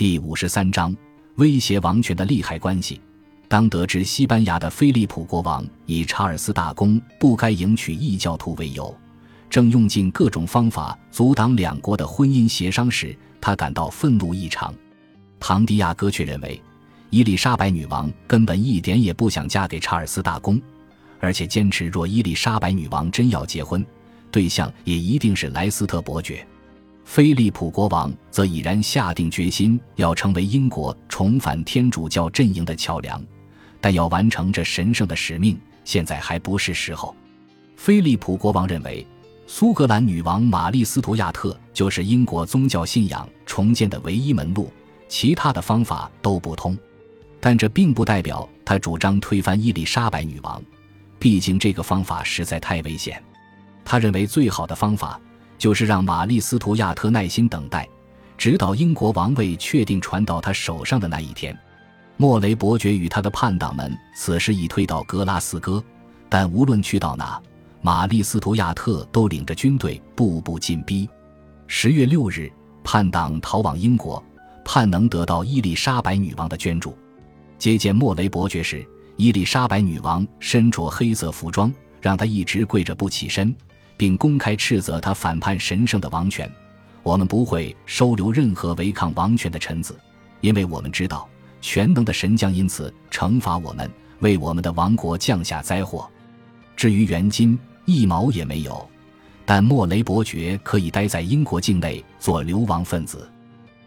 第五十三章威胁王权的利害关系。当得知西班牙的菲利普国王以查尔斯大公不该迎娶异教徒为由，正用尽各种方法阻挡两国的婚姻协商时，他感到愤怒异常。唐迪亚哥却认为，伊丽莎白女王根本一点也不想嫁给查尔斯大公，而且坚持若伊丽莎白女王真要结婚，对象也一定是莱斯特伯爵。菲利普国王则已然下定决心要成为英国重返天主教阵营的桥梁。但要完成这神圣的使命，现在还不是时候。菲利普国王认为，苏格兰女王玛丽·斯图亚特就是英国宗教信仰重建的唯一门路，其他的方法都不通。但这并不代表他主张推翻伊丽莎白女王，毕竟这个方法实在太危险。他认为最好的方法就是让玛丽·斯图亚特耐心等待，直到英国王位确定传到他手上的那一天。莫雷伯爵与他的叛党们此时已退到格拉斯哥，但无论去到哪，玛丽斯图亚特都领着军队步步进逼。十月六日，叛党逃往英国，盼能得到伊丽莎白女王的捐助。接见莫雷伯爵时，伊丽莎白女王身着黑色服装，让他一直跪着不起身，并公开斥责他反叛神圣的王权。我们不会收留任何违抗王权的臣子，因为我们知道。全能的神将因此惩罚我们，为我们的王国降下灾祸。至于元金，一毛也没有。但莫雷伯爵可以待在英国境内做流亡分子。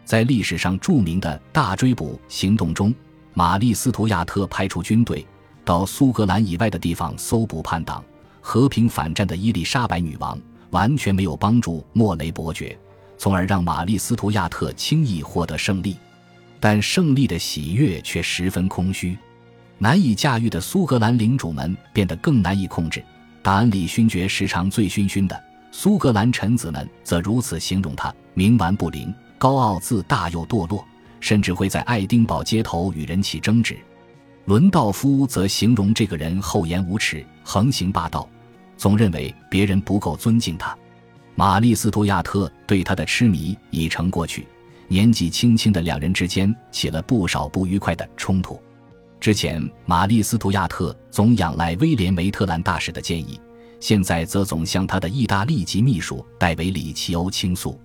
在历史上著名的大追捕行动中，玛丽斯图亚特派出军队到苏格兰以外的地方搜捕叛党。和平反战的伊丽莎白女王完全没有帮助莫雷伯爵，从而让玛丽斯图亚特轻易获得胜利。但胜利的喜悦却十分空虚，难以驾驭的苏格兰领主们变得更难以控制。达恩里勋爵时常醉醺醺的，苏格兰臣子们则如此形容他：冥顽不灵、高傲自大又堕落，甚至会在爱丁堡街头与人起争执。伦道夫则形容这个人厚颜无耻、横行霸道，总认为别人不够尊敬他。玛丽斯图亚特对他的痴迷已成过去。年纪轻轻的两人之间起了不少不愉快的冲突。之前，玛丽斯图亚特总仰赖威廉梅特兰大使的建议，现在则总向他的意大利籍秘书戴维里奇欧倾诉。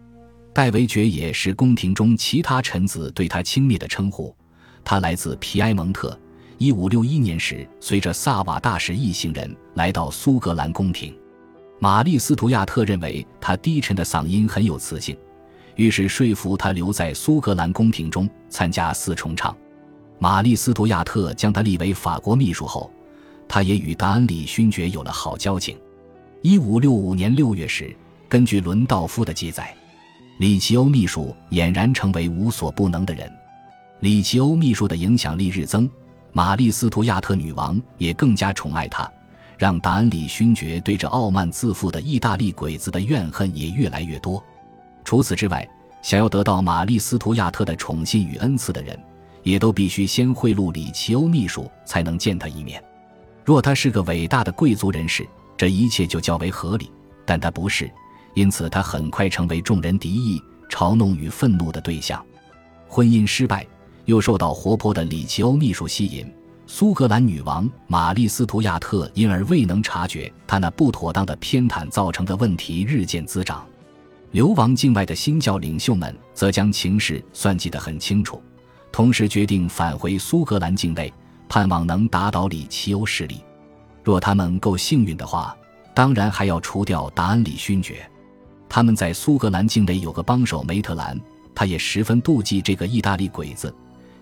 戴维爵也是宫廷中其他臣子对他轻蔑的称呼。他来自皮埃蒙特。一五六一年时，随着萨瓦大使一行人来到苏格兰宫廷，玛丽斯图亚特认为他低沉的嗓音很有磁性。于是说服他留在苏格兰宫廷中参加四重唱。玛丽斯图亚特将他立为法国秘书后，他也与达恩里勋爵有了好交情。一五六五年六月时，根据伦道夫的记载，里奇欧秘书俨然成为无所不能的人。里奇欧秘书的影响力日增，玛丽斯图亚特女王也更加宠爱他，让达恩里勋爵对这傲慢自负的意大利鬼子的怨恨也越来越多。除此之外，想要得到玛丽斯图亚特的宠信与恩赐的人，也都必须先贿赂里奇欧秘书，才能见他一面。若他是个伟大的贵族人士，这一切就较为合理；但他不是，因此他很快成为众人敌意、嘲弄与愤怒的对象。婚姻失败，又受到活泼的里奇欧秘书吸引，苏格兰女王玛丽斯图亚特因而未能察觉他那不妥当的偏袒造成的问题日渐滋长。流亡境外的新教领袖们则将情势算计得很清楚，同时决定返回苏格兰境内，盼望能打倒里奇欧势力。若他们够幸运的话，当然还要除掉达恩里勋爵。他们在苏格兰境内有个帮手梅特兰，他也十分妒忌这个意大利鬼子，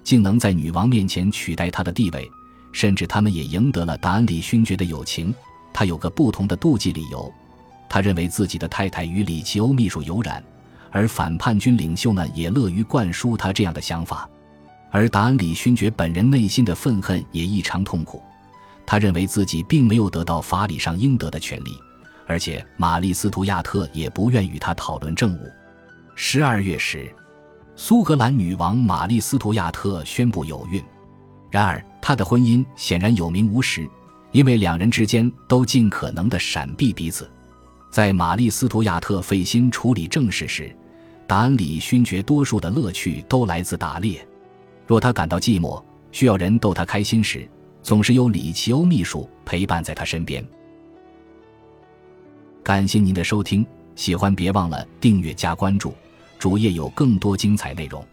竟能在女王面前取代他的地位。甚至他们也赢得了达恩里勋爵的友情。他有个不同的妒忌理由。他认为自己的太太与里奇欧秘书有染，而反叛军领袖们也乐于灌输他这样的想法。而达恩里勋爵本人内心的愤恨也异常痛苦，他认为自己并没有得到法理上应得的权利，而且玛丽斯图亚特也不愿与他讨论政务。十二月时，苏格兰女王玛丽斯图亚特宣布有孕，然而她的婚姻显然有名无实，因为两人之间都尽可能的闪避彼此。在玛丽斯图亚特费心处理政事时，达恩里勋爵多数的乐趣都来自打猎。若他感到寂寞，需要人逗他开心时，总是有里奇欧秘书陪伴在他身边。感谢您的收听，喜欢别忘了订阅加关注，主页有更多精彩内容。